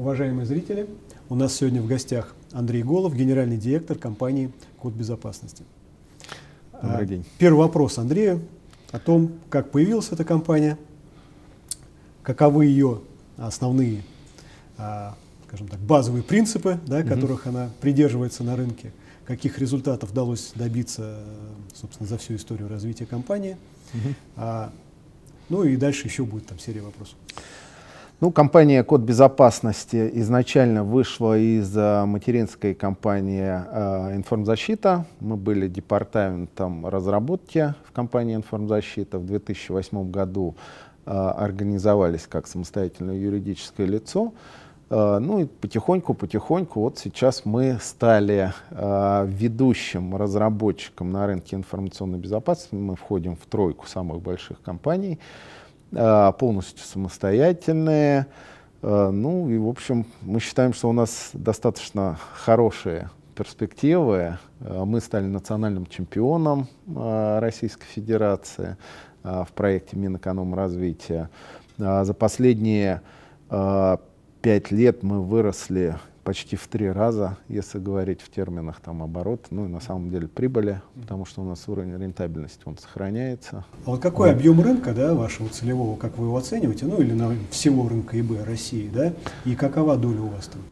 Уважаемые зрители, у нас сегодня в гостях Андрей Голов, генеральный директор компании «Код безопасности». Добрый день. Первый вопрос Андрею о том, как появилась эта компания, каковы ее основные, а, скажем так, базовые принципы, да, которых угу. она придерживается на рынке, каких результатов удалось добиться, собственно, за всю историю развития компании. Угу. А, ну и дальше еще будет там серия вопросов. Ну, компания Код безопасности изначально вышла из uh, материнской компании uh, Информзащита. Мы были департаментом разработки в компании Информзащита. В 2008 году uh, организовались как самостоятельное юридическое лицо. Ну и потихоньку-потихоньку вот сейчас мы стали ведущим разработчиком на рынке информационной безопасности. Мы входим в тройку самых больших компаний. А, полностью самостоятельные. А, ну и, в общем, мы считаем, что у нас достаточно хорошие перспективы. А, мы стали национальным чемпионом Российской Федерации в проекте Минэкономразвития. За последние пять лет мы выросли почти в три раза, если говорить в терминах там оборот, ну и на самом деле прибыли, потому что у нас уровень рентабельности он сохраняется. А вот какой вот. объем рынка, да, вашего целевого, как вы его оцениваете, ну или на всего рынка ИБ России, да, и какова доля у вас там?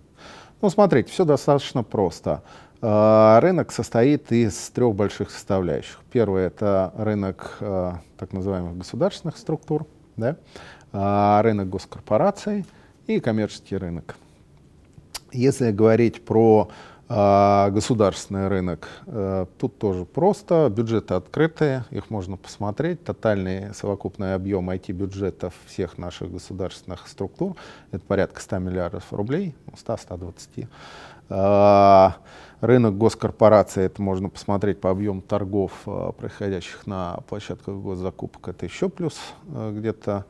Ну, смотрите, все достаточно просто. А, рынок состоит из трех больших составляющих. Первый это рынок а, так называемых государственных структур, да? А, рынок госкорпораций и коммерческий рынок. Если говорить про э, государственный рынок, э, тут тоже просто. Бюджеты открытые, их можно посмотреть. Тотальный совокупный объем IT-бюджетов всех наших государственных структур — это порядка 100 миллиардов рублей, 100-120. Э, рынок госкорпорации, это можно посмотреть по объему торгов, э, происходящих на площадках госзакупок, это еще плюс э, где-то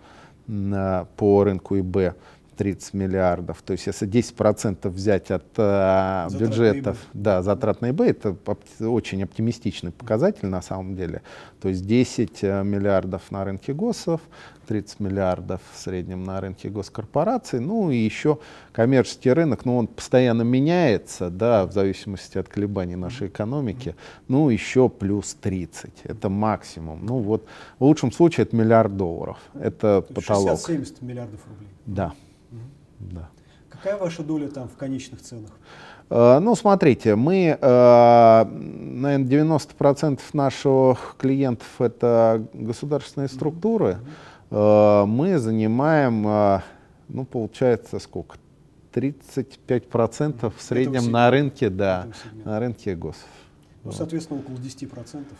по рынку ИБ. 30 миллиардов. То есть если 10% взять от э, бюджетов, да, затрат на ИБ, это очень оптимистичный показатель на самом деле. То есть 10 э, миллиардов на рынке ГОСов, 30 миллиардов в среднем на рынке госкорпораций. Ну и еще коммерческий рынок, ну он постоянно меняется, да, в зависимости от колебаний нашей экономики. Ну еще плюс 30. Это максимум. Ну вот в лучшем случае это миллиард долларов. Это потолок. 60-70 миллиардов рублей. Да. Да. Какая ваша доля там в конечных ценах? Uh, ну, смотрите, мы, uh, наверное, 90% наших клиентов это государственные структуры. Uh, мы занимаем, ну, получается, сколько? 35% в среднем на рынке, да, на рынке ГОСов. Ну, соответственно, около 10% на рынке.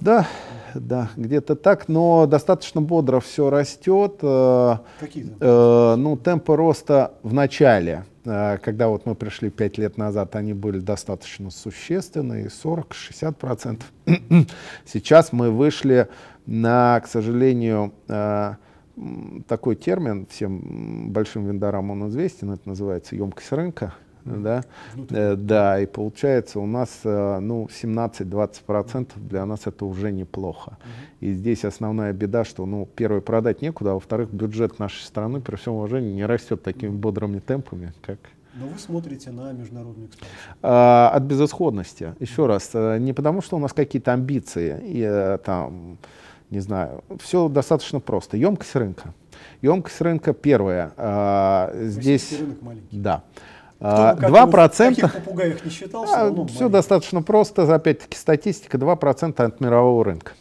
Да, да, где-то так, но достаточно бодро все растет. Э, Какие э, Ну, темпы роста в начале, э, когда вот мы пришли 5 лет назад, они были достаточно существенные, 40-60%. Сейчас мы вышли на, к сожалению, э, такой термин, всем большим вендорам он известен, это называется емкость рынка да, э, да, и получается у нас э, ну 17-20% для нас это уже неплохо. Угу. И здесь основная беда, что ну первое продать некуда, а во-вторых бюджет нашей страны при всем уважении не растет такими бодрыми темпами, как но вы смотрите на международную экспансию. А, от безысходности. Еще раз, э, не потому что у нас какие-то амбиции, и, э, там, не знаю, все достаточно просто. Емкость рынка. Емкость рынка первая. А, здесь, рынок маленький. Да. Два процента. попугаях не считал, а, все достаточно просто, опять-таки статистика, 2% от мирового рынка.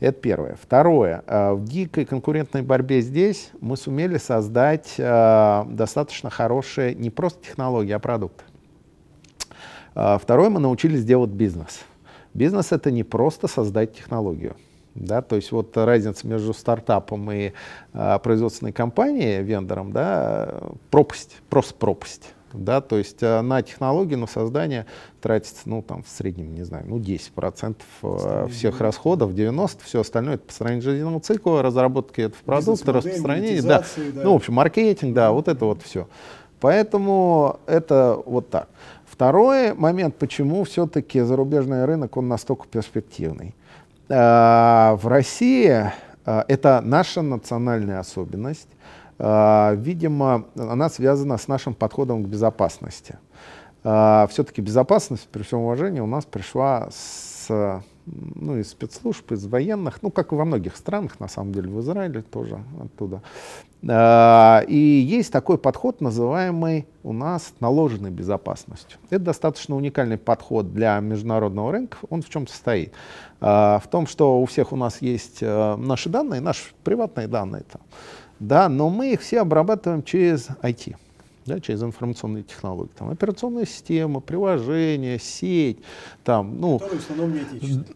Это первое. Второе. А, в дикой конкурентной борьбе здесь мы сумели создать а, достаточно хорошие не просто технологии, а продукты. Второе. Мы научились делать бизнес. Бизнес — это не просто создать технологию. Да, то есть вот разница между стартапом и а, производственной компанией, вендором, да, пропасть, просто пропасть да, то есть э, на технологии, на создание тратится, ну, там, в среднем, не знаю, ну, 10% э, всех расходов, 90%, все остальное это построение жизненного цикла, разработки этого продукта, распространение, да. да, ну, в общем, маркетинг, да, вот это вот все. Поэтому это вот так. Второй момент, почему все-таки зарубежный рынок, он настолько перспективный. Э, в России это наша национальная особенность. Э, видимо, она связана с нашим подходом к безопасности. Э, Все-таки безопасность, при всем уважении, у нас пришла с ну, из спецслужб, из военных, ну, как и во многих странах, на самом деле, в Израиле тоже оттуда. А, и есть такой подход, называемый у нас наложенной безопасностью. Это достаточно уникальный подход для международного рынка. Он в чем состоит? А, в том, что у всех у нас есть э, наши данные, наши приватные данные, да, но мы их все обрабатываем через IT да, через информационные технологии. Там, операционная система, приложение, сеть. Там, ну,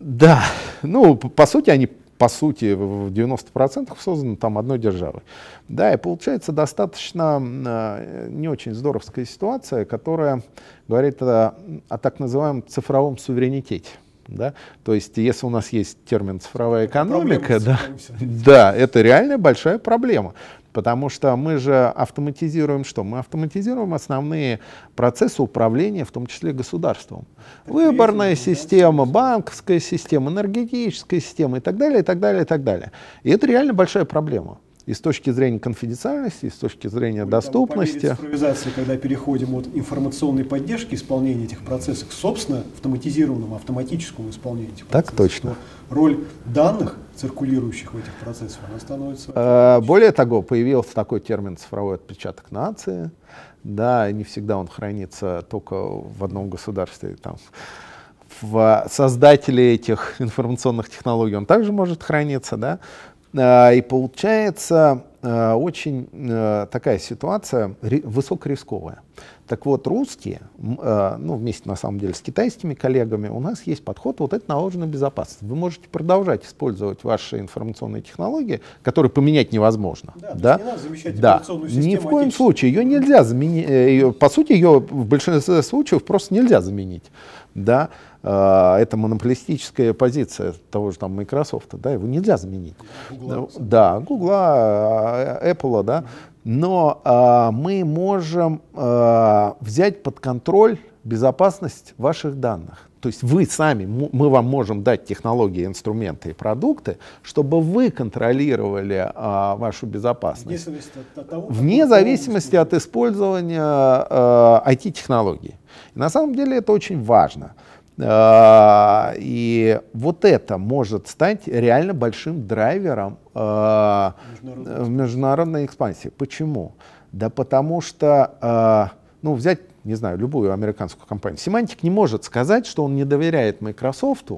Да, ну, по сути, они по сути, в 90% созданы там одной державой. Да, и получается достаточно э, не очень здоровская ситуация, которая говорит о, о так называемом цифровом суверенитете. Да? То есть, если у нас есть термин цифровая экономика, да, да, это реально большая проблема. Потому что мы же автоматизируем что? Мы автоматизируем основные процессы управления, в том числе государством. Выборная система, банковская система, энергетическая система и так далее, и так далее, и так далее. И это реально большая проблема и с точки зрения конфиденциальности, и с точки зрения Вы доступности. Цифровизации, когда переходим от информационной поддержки исполнения этих процессов к, собственно, автоматизированному, автоматическому исполнению этих процессов. Так точно. Роль данных, циркулирующих в этих процессах, она становится... Э, более того, появился такой термин «цифровой отпечаток нации». Да, не всегда он хранится только в одном государстве. Там, в создателе этих информационных технологий он также может храниться, да, и получается а, очень а, такая ситуация высокорисковая. Так вот, русские, ну, вместе на самом деле с китайскими коллегами, у нас есть подход вот это наложенная безопасность. Вы можете продолжать использовать ваши информационные технологии, которые поменять невозможно. Да, да? не надо замещать да. Ни в коем случае. Ее нельзя заменить. Э, по сути, ее в большинстве случаев просто нельзя заменить. Да? А, это монополистическая позиция того же там Microsoft, да, его нельзя заменить. Google, да, Google, а, Apple, да. Но а, мы можем а, взять под контроль безопасность ваших данных. То есть вы сами, мы вам можем дать технологии, инструменты и продукты, чтобы вы контролировали а, вашу безопасность. Вне зависимости от, того, Вне зависимости от использования а, IT-технологий. на самом деле это очень важно. А, и вот это может стать реально большим драйвером а, в международной экспансии. Почему? Да потому что, а, ну, взять, не знаю, любую американскую компанию. Семантик не может сказать, что он не доверяет Microsoft,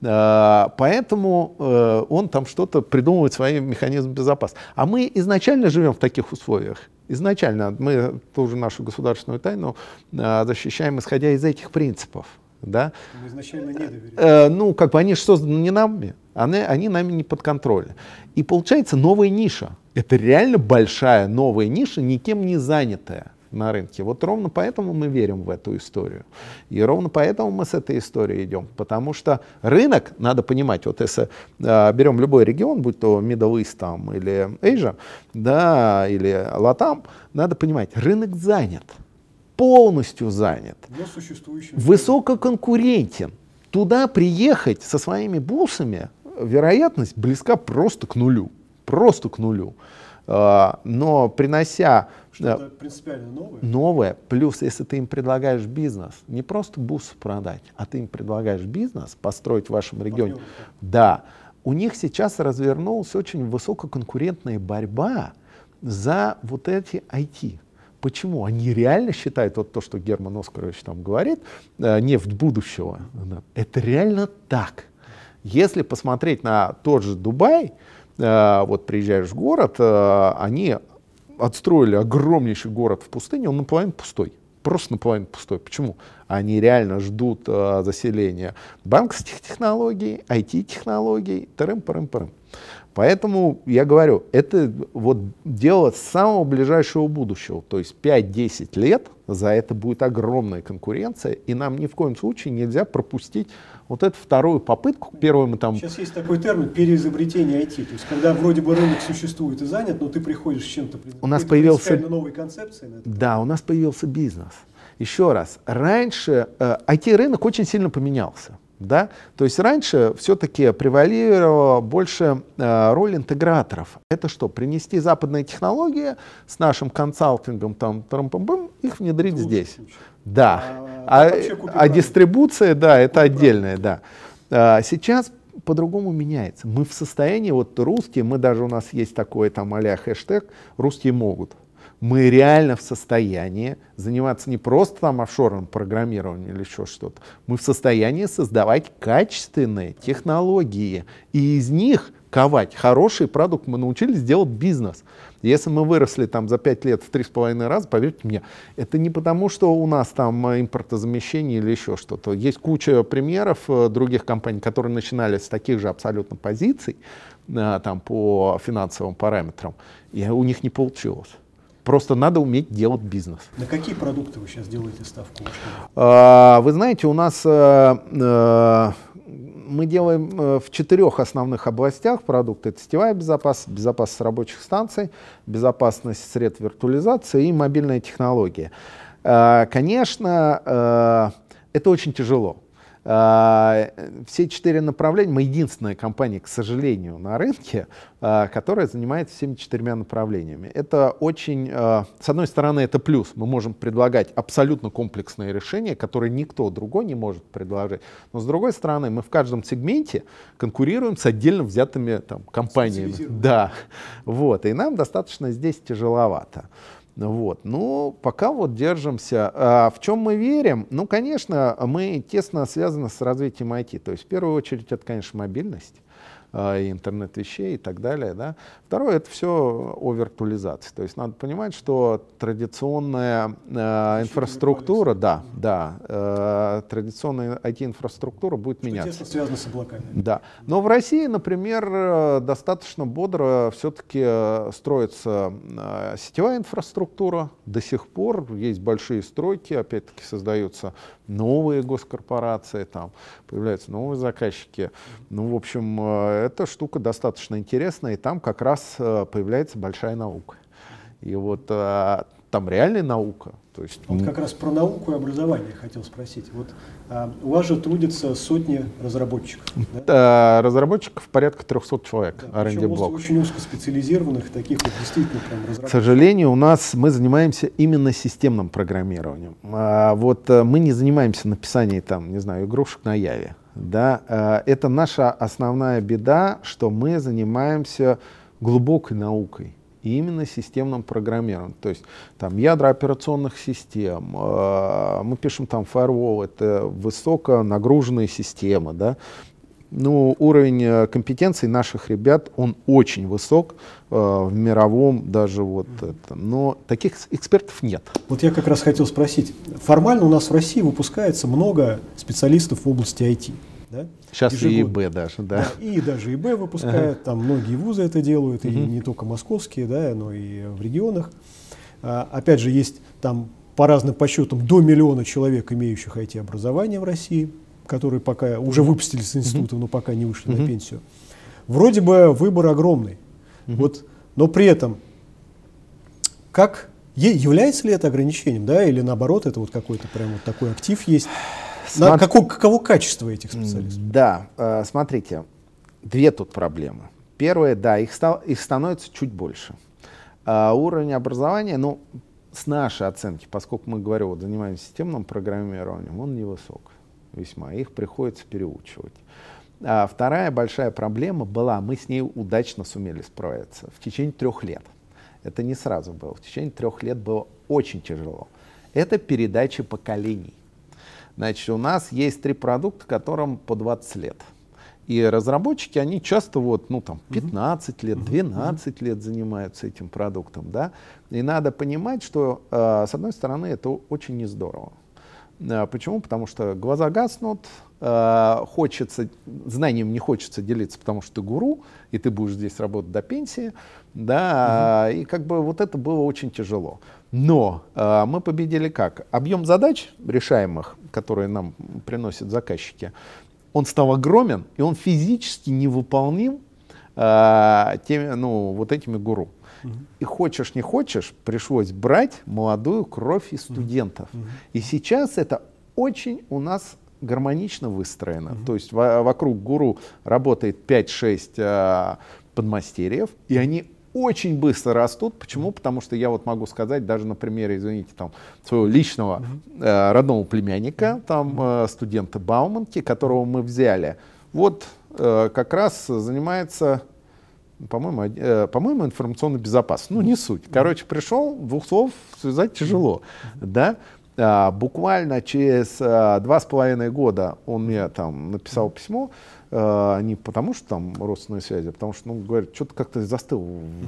поэтому э, он там что-то придумывает свои механизмы безопасности. А мы изначально живем в таких условиях. Изначально мы тоже нашу государственную тайну защищаем, исходя из этих принципов да? Мы изначально не доверяем. Э, ну, как бы они же созданы не нами, они, они нами не под контролем. И получается новая ниша. Это реально большая новая ниша, никем не занятая на рынке. Вот ровно поэтому мы верим в эту историю. И ровно поэтому мы с этой историей идем. Потому что рынок, надо понимать, вот если э, берем любой регион, будь то Middle East там, или Asia, да, или Латам, надо понимать, рынок занят полностью занят, высококонкурентен. Туда приехать со своими бусами вероятность близка просто к нулю. Просто к нулю. А, но принося что-то принципиально новое. Новое. Плюс, если ты им предлагаешь бизнес, не просто бус продать, а ты им предлагаешь бизнес, построить в вашем регионе. Да. У них сейчас развернулась очень высококонкурентная борьба за вот эти IT. Почему? Они реально считают вот то, что Герман Оскарович там говорит, э, нефть будущего. Это реально так. Если посмотреть на тот же Дубай, э, вот приезжаешь в город, э, они отстроили огромнейший город в пустыне, он наполовину пустой. Просто наполовину пустой. Почему? Они реально ждут заселения банковских технологий, IT-технологий, тырым-пырым-пырым. Поэтому я говорю, это вот дело самого ближайшего будущего. То есть 5-10 лет за это будет огромная конкуренция, и нам ни в коем случае нельзя пропустить вот эту вторую попытку. Первую мы там... Сейчас есть такой термин переизобретение IT. То есть когда вроде бы рынок существует и занят, но ты приходишь с чем-то у нас появился... новой концепцией. Да, у нас появился бизнес. Еще раз, раньше э, IT-рынок очень сильно поменялся. Да? То есть раньше все-таки превалировала больше э, роль интеграторов. Это что? Принести западные технологии с нашим консалтингом, там, их внедрить это здесь. Да. А, а, а дистрибуция, да, это отдельное, да. А, сейчас по-другому меняется. Мы в состоянии, вот русские, мы даже у нас есть такой там а хэштег, русские могут мы реально в состоянии заниматься не просто там офшорным программированием или еще что-то, мы в состоянии создавать качественные технологии и из них ковать хороший продукт. Мы научились делать бизнес. Если мы выросли там за пять лет в три с половиной раза, поверьте мне, это не потому, что у нас там импортозамещение или еще что-то. Есть куча примеров э, других компаний, которые начинали с таких же абсолютно позиций э, там, по финансовым параметрам, и у них не получилось. Просто надо уметь делать бизнес. На какие продукты вы сейчас делаете ставку? А, вы знаете, у нас э, э, мы делаем э, в четырех основных областях продукты. Это сетевая безопасность, безопасность рабочих станций, безопасность средств виртуализации и мобильная технология. Конечно, это очень тяжело. А, все четыре направления, мы единственная компания, к сожалению, на рынке, а, которая занимается всеми четырьмя направлениями. Это очень, а, с одной стороны, это плюс. Мы можем предлагать абсолютно комплексные решения, которые никто другой не может предложить. Но с другой стороны, мы в каждом сегменте конкурируем с отдельно взятыми там, компаниями. Да, вот. И нам достаточно здесь тяжеловато. Вот. Ну, пока вот держимся. А в чем мы верим? Ну, конечно, мы тесно связаны с развитием IT. То есть, в первую очередь, это, конечно, мобильность. А, и интернет вещей и так далее. Да. Второе, это все о виртуализации. То есть надо понимать, что традиционная э, инфраструктура, да, да, э, традиционная IT-инфраструктура будет что меняться. Тесно связано с облаками. Да. Но в России, например, достаточно бодро все-таки строится сетевая инфраструктура. До сих пор есть большие стройки, опять-таки создаются новые госкорпорации, там появляются новые заказчики. Ну, в общем, эта штука достаточно интересная, и там как раз э, появляется большая наука. И вот э, там реальная наука. То есть, вот как раз про науку и образование хотел спросить. Вот а, у вас же трудятся сотни разработчиков. Да? разработчиков порядка 300 человек. Да, R&D блок. Очень узкоспециализированных, таких вот действительно прям разработчиков. К сожалению, у нас мы занимаемся именно системным программированием. А, вот э, мы не занимаемся написанием там, не знаю, игрушек на Яве. Да? А, это наша основная беда, что мы занимаемся глубокой наукой и именно системным программированием. То есть там ядра операционных систем, э, мы пишем там firewall, это высоконагруженные системы, да, ну, уровень э, компетенций наших ребят, он очень высок э, в мировом даже вот это. Но таких экспертов нет. Вот я как раз хотел спросить. Формально у нас в России выпускается много специалистов в области IT. Да? Сейчас ежегодно. и ИБ даже, да. да. И даже ИБ выпускает, там многие вузы это делают, и не только московские, да, но и в регионах. А, опять же, есть там по разным подсчетам до миллиона человек, имеющих IT-образование в России, которые пока уже выпустились из института, но пока не вышли на пенсию. Вроде бы выбор огромный. Вот, но при этом, как является ли это ограничением, да, или наоборот, это вот какой-то прям вот такой актив есть? Смотр... какого, каково качество этих специалистов? Да, э, смотрите, две тут проблемы. Первое, да, их, стал, их становится чуть больше. А уровень образования, ну, с нашей оценки, поскольку мы, говорю, вот, занимаемся системным программированием, он невысок весьма, их приходится переучивать. А вторая большая проблема была, мы с ней удачно сумели справиться в течение трех лет. Это не сразу было, в течение трех лет было очень тяжело. Это передача поколений. Значит, у нас есть три продукта, которым по 20 лет. И разработчики, они часто вот, ну там, 15 лет, 12 лет занимаются этим продуктом, да. И надо понимать, что, э, с одной стороны, это очень не здорово. Э, почему? Потому что глаза гаснут, э, хочется, знанием не хочется делиться, потому что ты гуру, и ты будешь здесь работать до пенсии, да, угу. и как бы вот это было очень тяжело. Но э, мы победили как? Объем задач решаемых, которые нам приносят заказчики, он стал огромен, и он физически невыполним э, теми, ну, вот этими гуру. Угу. И хочешь не хочешь, пришлось брать молодую кровь из студентов. Угу. И сейчас это очень у нас гармонично выстроено. То есть во- вокруг гуру работает 5-6 э, подмастерьев, и они очень быстро растут. Почему? Потому что я вот могу сказать, даже на примере, извините, там, своего личного э, родного племянника, там, э, студента Бауманки, которого мы взяли. Вот э, как раз занимается по-моему, э, по-моему, информационной безопасностью. Ну, не суть. Короче, пришел, двух слов связать тяжело. Да? А, буквально через а, два с половиной года он мне там написал письмо, а, не потому что там родственные связи, а потому что, ну, говорит, что-то как-то застыл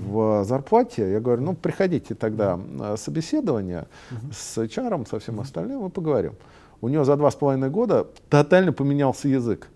в зарплате. Я говорю, ну, приходите тогда на собеседование с HR, со всем остальным, мы поговорим. У него за два с половиной года тотально поменялся язык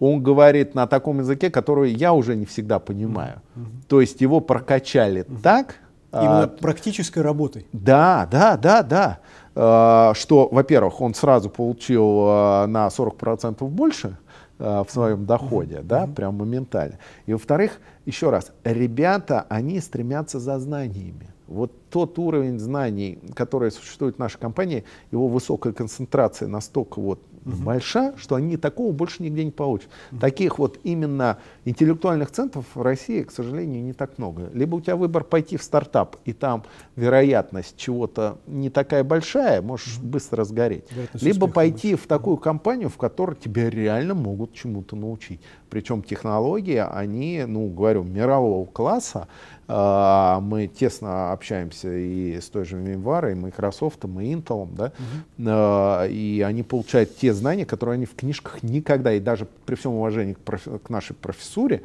он говорит на таком языке, который я уже не всегда понимаю. Mm-hmm. То есть его прокачали mm-hmm. так. Именно а, практической работой. Да, да, да, да. А, что, во-первых, он сразу получил а, на 40% больше а, в своем доходе, да, прям моментально. И во-вторых, еще раз, ребята, они стремятся за знаниями. Вот тот уровень знаний, который существует в нашей компании, его высокая концентрация настолько вот угу. большая, что они такого больше нигде не получат. Угу. Таких вот именно интеллектуальных центров в России, к сожалению, не так много. Либо у тебя выбор пойти в стартап, и там вероятность чего-то не такая большая, можешь угу. быстро сгореть. Либо пойти больше. в такую компанию, в которой тебя реально могут чему-то научить. Причем технологии, они, ну, говорю, мирового класса. А, мы тесно общаемся и с той же VMware, и Microsoft, и Intel, да, угу. и они получают те знания, которые они в книжках никогда, и даже при всем уважении к, профи- к нашей профессуре,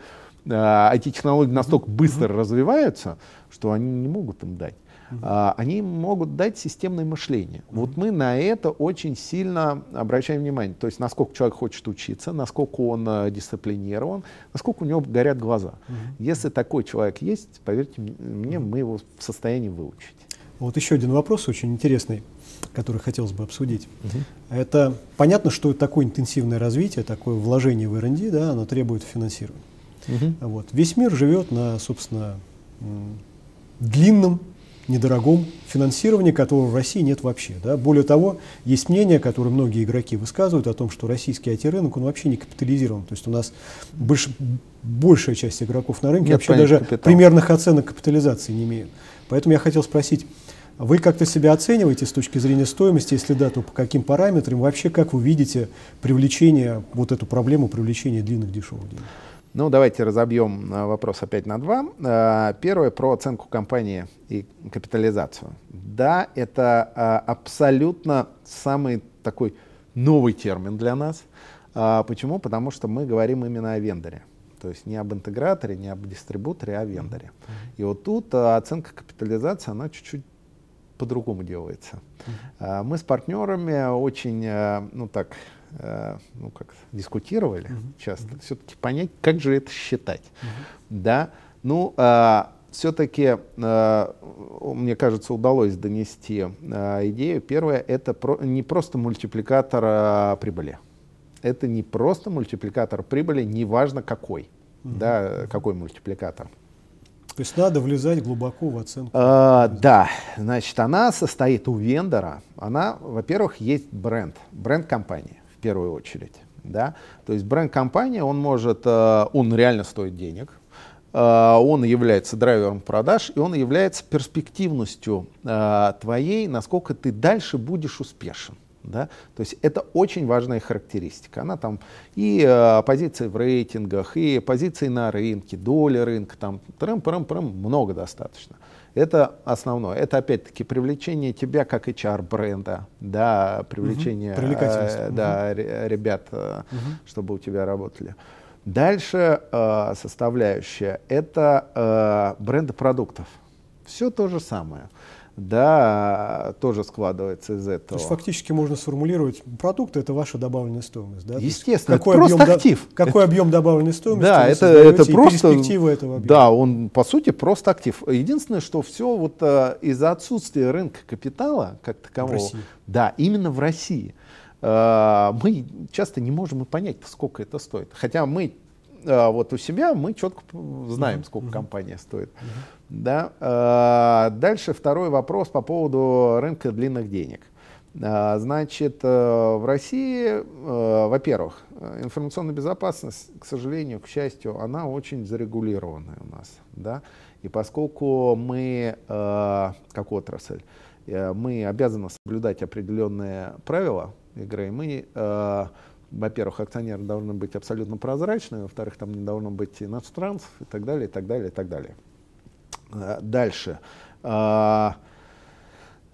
а, эти технологии настолько быстро угу. развиваются, что они не могут им дать. Uh-huh. они могут дать системное мышление. Вот мы на это очень сильно обращаем внимание. То есть, насколько человек хочет учиться, насколько он э, дисциплинирован, насколько у него горят глаза. Если такой человек есть, поверьте мне, мы его в состоянии выучить. Вот еще один вопрос очень интересный, который хотелось бы обсудить. Uh-huh. Это понятно, что такое интенсивное развитие, такое вложение в R&D, да, оно требует финансирования. Uh-huh. Вот. Весь мир живет на, собственно, длинном недорогом финансировании, которого в России нет вообще. Да? Более того, есть мнение, которое многие игроки высказывают о том, что российский IT-рынок, он вообще не капитализирован. То есть у нас больш, большая часть игроков на рынке нет вообще даже капитала. примерных оценок капитализации не имеют. Поэтому я хотел спросить, вы как-то себя оцениваете с точки зрения стоимости, если да, то по каким параметрам, вообще как вы видите привлечение, вот эту проблему привлечения длинных дешевых денег? Ну, давайте разобьем э, вопрос опять на два. Э, первое про оценку компании и капитализацию. Да, это э, абсолютно самый такой новый термин для нас. Почему? Потому что мы говорим именно о вендоре. То есть не об интеграторе, не об дистрибуторе, а о вендоре. И вот тут оценка капитализации, она чуть-чуть по-другому делается. Uh-huh. Мы с партнерами очень, ну так, Э, ну, как дискутировали uh-huh. часто, uh-huh. все-таки понять, как же это считать. Uh-huh. Да, ну, а, все-таки, а, мне кажется, удалось донести идею. Первое, это не просто мультипликатор прибыли. Это не просто мультипликатор прибыли, неважно какой. Uh-huh. Да, какой мультипликатор. То есть надо влезать глубоко в оценку. А, да, значит, она состоит у вендора. Она, во-первых, есть бренд, бренд компании первую очередь. Да? То есть бренд-компания, он может, э, он реально стоит денег, э, он является драйвером продаж, и он является перспективностью э, твоей, насколько ты дальше будешь успешен. Да? То есть это очень важная характеристика. Она там и э, позиции в рейтингах, и позиции на рынке, доли рынка, там трым-прым-прым, много достаточно. Это основное. Это опять-таки привлечение тебя как HR-бренда, да, привлечение угу. э, да, угу. ребят, угу. чтобы у тебя работали. Дальше э, составляющая это э, бренды продуктов. Все то же самое да, тоже складывается из этого. То есть фактически можно сформулировать, продукт это ваша добавленная стоимость, да? Естественно, какой это просто актив. какой это, объем добавленной стоимости? Да, это, это просто перспектива этого объема. Да, он по сути просто актив. Единственное, что все вот uh, из-за отсутствия рынка капитала как такового, в России. да, именно в России, uh, мы часто не можем и понять, сколько это стоит. Хотя мы uh, вот у себя мы четко знаем, сколько компания стоит. Да? А, дальше второй вопрос по поводу рынка длинных денег. А, значит, э, в России, э, во-первых, информационная безопасность, к сожалению, к счастью, она очень зарегулированная у нас. Да? И поскольку мы, э, как отрасль, мы обязаны соблюдать определенные правила игры, мы во-первых, акционеры должны быть абсолютно прозрачны, во-вторых, там не должно быть иностранцев и так далее, и так далее, и так далее. Дальше.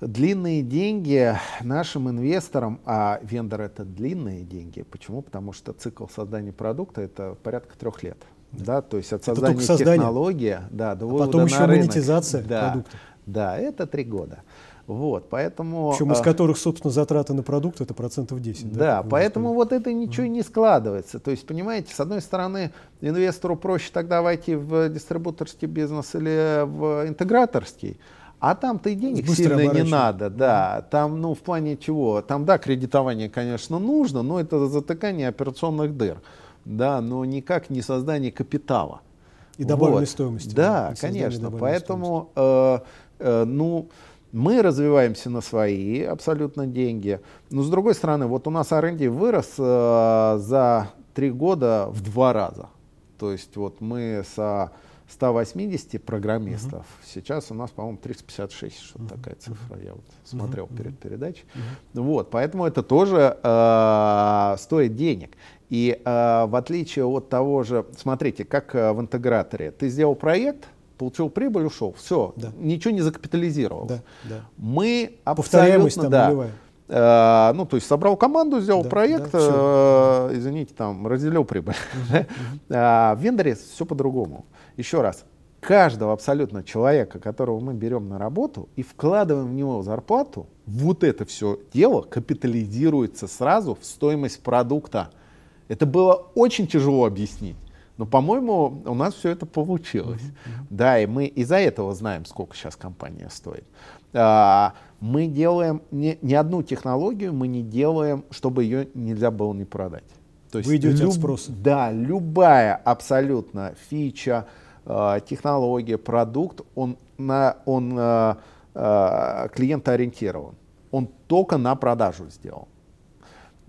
Длинные деньги нашим инвесторам, а вендор это длинные деньги. Почему? Потому что цикл создания продукта это порядка трех лет. Да. то есть от создания технологии да, до а потом еще рынок. монетизация да, продукта. Да, это три года. Вот, поэтому... Причем из а, которых, собственно, затраты на продукт это процентов 10. Да, да поэтому вот это ничего не складывается. То есть, понимаете, с одной стороны, инвестору проще тогда войти в дистрибуторский бизнес или в интеграторский, а там-то и денег Быстро сильно не надо, да. Там, ну, в плане чего? Там, да, кредитование, конечно, нужно, но это затыкание операционных дыр, да, но никак не создание капитала. И добавленной вот. стоимости. Да, конечно. Поэтому, э, э, ну, мы развиваемся на свои абсолютно деньги. Но с другой стороны, вот у нас R&D вырос э, за три года в два раза. То есть вот мы со 180 программистов. Угу. Сейчас у нас, по-моему, 356, что-то угу. такая цифра. Я вот смотрел угу. перед передачей. Угу. Вот, поэтому это тоже э, стоит денег. И э, в отличие от того же, смотрите, как э, в интеграторе, ты сделал проект, получил прибыль, ушел, все, да. ничего не закапитализировал. Да, да. Мы абсолютно, да, Э, ну, то есть собрал команду, сделал да, проект, да, э, извините, там, разделил прибыль. Uh-huh. в вендоре все по-другому. Еще раз, каждого абсолютно человека, которого мы берем на работу и вкладываем в него зарплату, вот это все дело капитализируется сразу в стоимость продукта. Это было очень тяжело объяснить. Но, по-моему, у нас все это получилось. Uh-huh. Да, и мы из-за этого знаем, сколько сейчас компания стоит. А, мы делаем не, ни одну технологию, мы не делаем, чтобы ее нельзя было не продать. То есть Вы идете люб, от спроса. Да, любая абсолютно фича, э, технология, продукт, он, на, он э, э, клиентоориентирован. Он только на продажу сделан.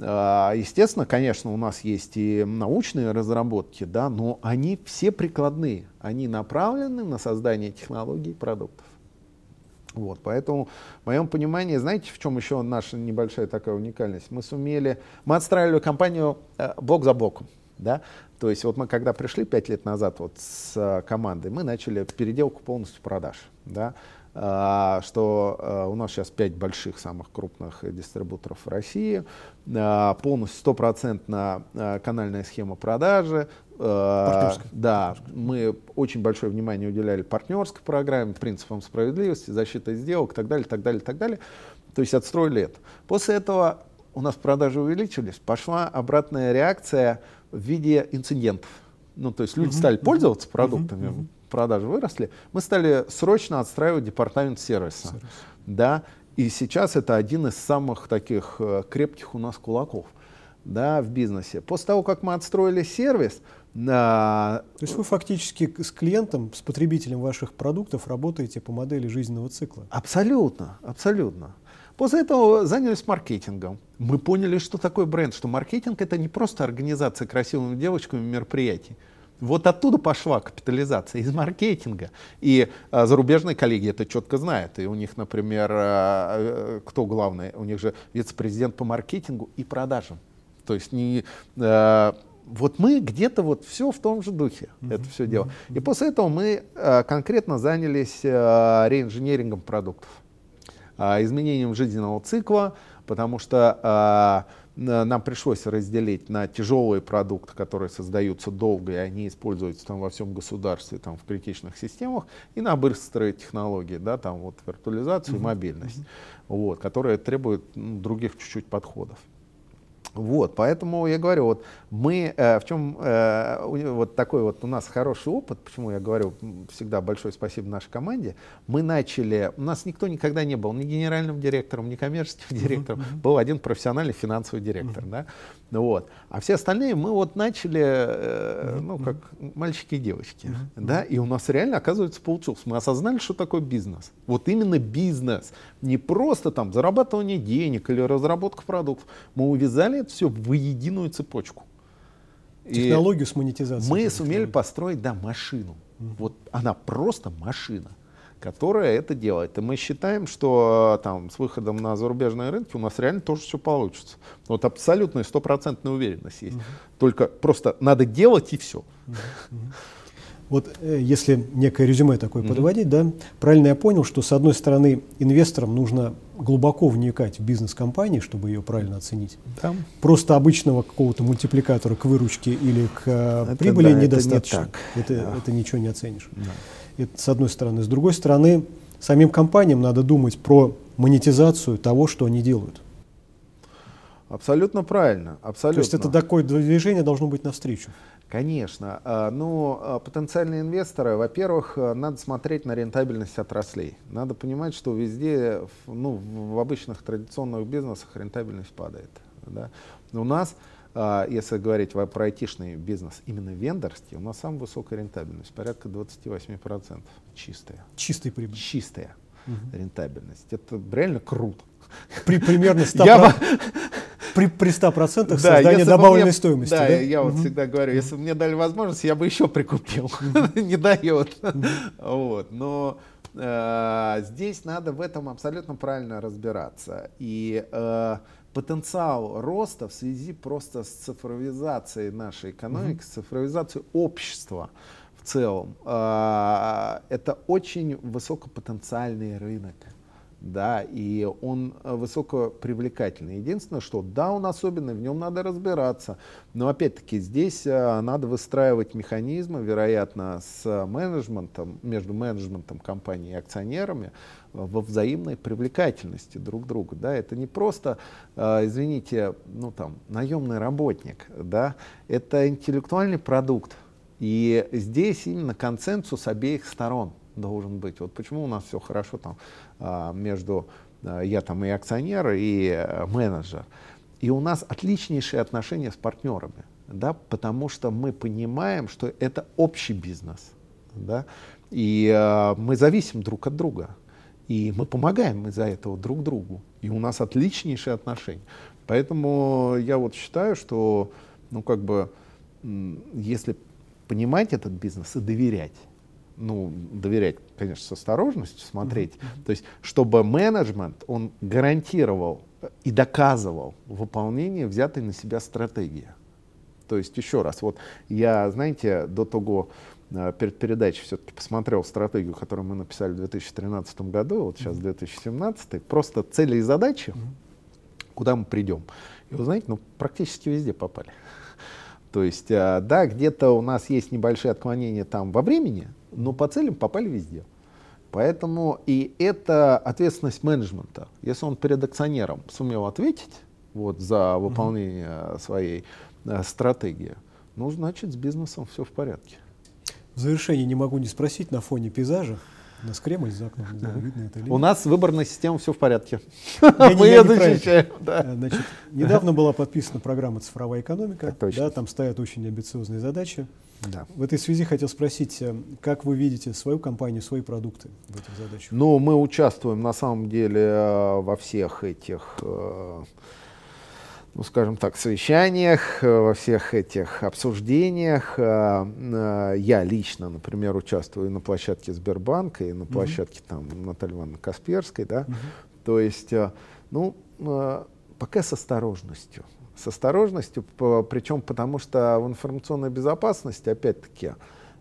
Э, естественно, конечно, у нас есть и научные разработки, да, но они все прикладные. Они направлены на создание технологий и продуктов. Вот, поэтому, в моем понимании, знаете, в чем еще наша небольшая такая уникальность? Мы сумели, мы отстраивали компанию э, блок за блоком. Да? То есть вот мы когда пришли пять лет назад вот с э, командой, мы начали переделку полностью продаж. Да? Uh, что uh, у нас сейчас пять больших, самых крупных дистрибуторов в России, uh, полностью стопроцентно канальная схема продажи, Э, да, мы очень большое внимание уделяли партнерской программе, принципам справедливости, защиты сделок и так далее, так далее, так далее. То есть отстроили это. После этого у нас продажи увеличились, пошла обратная реакция в виде инцидентов. Ну, то есть люди uh-huh, стали пользоваться продуктами, uh-huh. Продажи выросли. Мы стали срочно отстраивать департамент сервиса. Сервис. Да, и сейчас это один из самых таких э, крепких у нас кулаков да, в бизнесе. После того, как мы отстроили сервис, то есть вы фактически с клиентом, с потребителем ваших продуктов работаете по модели жизненного цикла? Абсолютно, абсолютно. После этого занялись маркетингом. Мы поняли, что такое бренд, что маркетинг это не просто организация красивыми девочками мероприятий. Вот оттуда пошла капитализация, из маркетинга. И а, зарубежные коллеги это четко знают. И у них, например, а, э, кто главный? У них же вице-президент по маркетингу и продажам. То есть не а, вот мы где-то вот все в том же духе, mm-hmm. это все дело. Mm-hmm. И после этого мы э, конкретно занялись э, реинженерингом продуктов, э, изменением жизненного цикла, потому что э, нам пришлось разделить на тяжелые продукты, которые создаются долго, и они используются там во всем государстве, там в критичных системах, и на быстрые технологии, да, там вот виртуализацию mm-hmm. и мобильность, mm-hmm. вот, которые требуют ну, других чуть-чуть подходов. Вот, поэтому я говорю, вот мы, э, в чем э, вот такой вот у нас хороший опыт, почему я говорю всегда большое спасибо нашей команде, мы начали, у нас никто никогда не был ни генеральным директором, ни коммерческим директором, uh-huh, был один профессиональный финансовый директор, uh-huh. да, вот, а все остальные мы вот начали, э, ну, как мальчики и девочки, да, и у нас реально, оказывается, получилось, мы осознали, что такое бизнес, вот именно бизнес, не просто там зарабатывание денег или разработка продуктов, мы увязали это все в единую цепочку. Технологию и с монетизацией. Мы сумели построить, да, машину. Вот она просто машина, которая это делает. И мы считаем, что там с выходом на зарубежные рынки у нас реально тоже все получится. Вот абсолютная стопроцентная уверенность есть. Mm-hmm. Только просто надо делать и все. Mm-hmm. Вот э, если некое резюме такое mm-hmm. подводить, да, правильно я понял, что с одной стороны инвесторам нужно глубоко вникать в бизнес компании, чтобы ее правильно оценить. Там. Просто обычного какого-то мультипликатора к выручке или к э, это прибыли да, недостаточно. Это, не это, да. это ничего не оценишь. Да. Это с одной стороны. С другой стороны, самим компаниям надо думать про монетизацию того, что они делают. Абсолютно правильно. Абсолютно. То есть это такое движение должно быть навстречу. Конечно. А, ну, а, потенциальные инвесторы, во-первых, а, надо смотреть на рентабельность отраслей. Надо понимать, что везде, ну, в обычных традиционных бизнесах рентабельность падает. Да? У нас, если говорить про айтишный бизнес, именно вендорский, у нас самая высокая рентабельность, порядка 28% чистая. Чистая прибыль. Чистая угу. рентабельность. Это реально круто. При примерно 100%. Я, при, при 100% да, создания добавленной мне, стоимости. Да, да? я вот всегда говорю, если бы мне дали возможность, я бы еще прикупил. Не дает. вот, но э, здесь надо в этом абсолютно правильно разбираться. И э, потенциал роста в связи просто с цифровизацией нашей экономики, с цифровизацией общества в целом, э, это очень высокопотенциальный рынок да, и он э, высокопривлекательный. Единственное, что да, он особенный, в нем надо разбираться, но опять-таки здесь э, надо выстраивать механизмы, вероятно, с менеджментом, между менеджментом компании и акционерами, во взаимной привлекательности друг друга. Да? Это не просто, э, извините, ну, там, наемный работник, да? это интеллектуальный продукт. И здесь именно консенсус обеих сторон должен быть. Вот почему у нас все хорошо там а, между а, я там и акционер, и э, менеджер. И у нас отличнейшие отношения с партнерами, да, потому что мы понимаем, что это общий бизнес, да, и э, мы зависим друг от друга, и мы помогаем из-за этого друг другу, и у нас отличнейшие отношения. Поэтому я вот считаю, что, ну, как бы, если понимать этот бизнес и доверять, ну, доверять, конечно, с осторожностью смотреть. Mm-hmm. То есть, чтобы менеджмент, он гарантировал и доказывал выполнение взятой на себя стратегии. То есть, еще раз, вот я, знаете, до того, э, перед передачей все-таки посмотрел стратегию, которую мы написали в 2013 году, вот сейчас 2017, просто цели и задачи, куда мы придем. И вы знаете, ну, практически везде попали. То есть, э, да, где-то у нас есть небольшие отклонения там во времени, но по целям попали везде. Поэтому и это ответственность менеджмента. Если он перед акционером сумел ответить вот, за выполнение mm-hmm. своей э, стратегии, ну, значит, с бизнесом все в порядке. В завершении не могу не спросить на фоне пейзажа. У нас Кремль за окном, не знаю, видно это или У нас выборная система, все в порядке. Мы ее защищаем. Э, недавно была подписана программа «Цифровая экономика». Да, там стоят очень амбициозные задачи. Да. В этой связи хотел спросить, э, как вы видите свою компанию, свои продукты в этих задачах? Ну, мы участвуем на самом деле э, во всех этих ну, скажем так, совещаниях, э, во всех этих обсуждениях. Э, э, я лично, например, участвую на площадке Сбербанка и на площадке mm-hmm. там Натальи Ивановны Касперской, да. Mm-hmm. То есть, ну, пока с осторожностью. С осторожностью, причем потому что в информационной безопасности, опять-таки,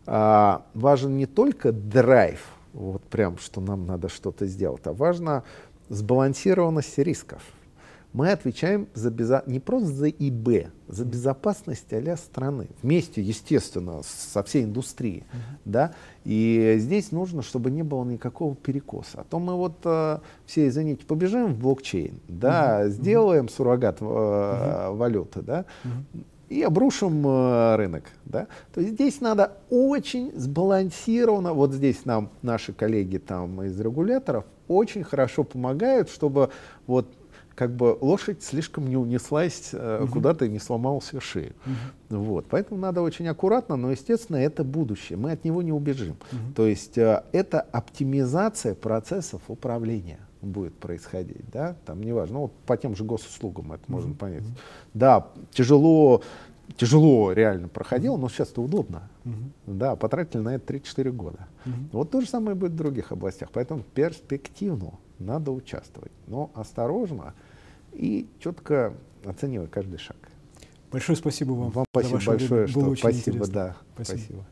важен не только драйв, вот прям, что нам надо что-то сделать, а важна сбалансированность рисков. Мы отвечаем за безо... не просто за ИБ, за безопасность а страны. Вместе, естественно, со всей индустрией. Mm-hmm. Да? И здесь нужно, чтобы не было никакого перекоса. А то мы вот э, все, извините, побежим в блокчейн, да, mm-hmm. сделаем суррогат э, mm-hmm. валюты, да, mm-hmm и обрушим э, рынок. Да? То есть здесь надо очень сбалансированно, вот здесь нам наши коллеги там из регуляторов очень хорошо помогают, чтобы вот как бы лошадь слишком не унеслась э, угу. куда-то и не сломал себе шею. Угу. Вот. Поэтому надо очень аккуратно, но, естественно, это будущее. Мы от него не убежим. Угу. То есть э, это оптимизация процессов управления будет происходить, да, там неважно, ну, вот по тем же госуслугам это mm-hmm. можно понять. Mm-hmm. Да, тяжело, тяжело реально проходило, но сейчас это удобно. Mm-hmm. Да, потратили на это 3-4 года. Mm-hmm. Вот то же самое будет в других областях, поэтому перспективно надо участвовать, но осторожно и четко оценивая каждый шаг. Большое спасибо вам. Вам спасибо большое, что спасибо, интересно. да, спасибо. спасибо.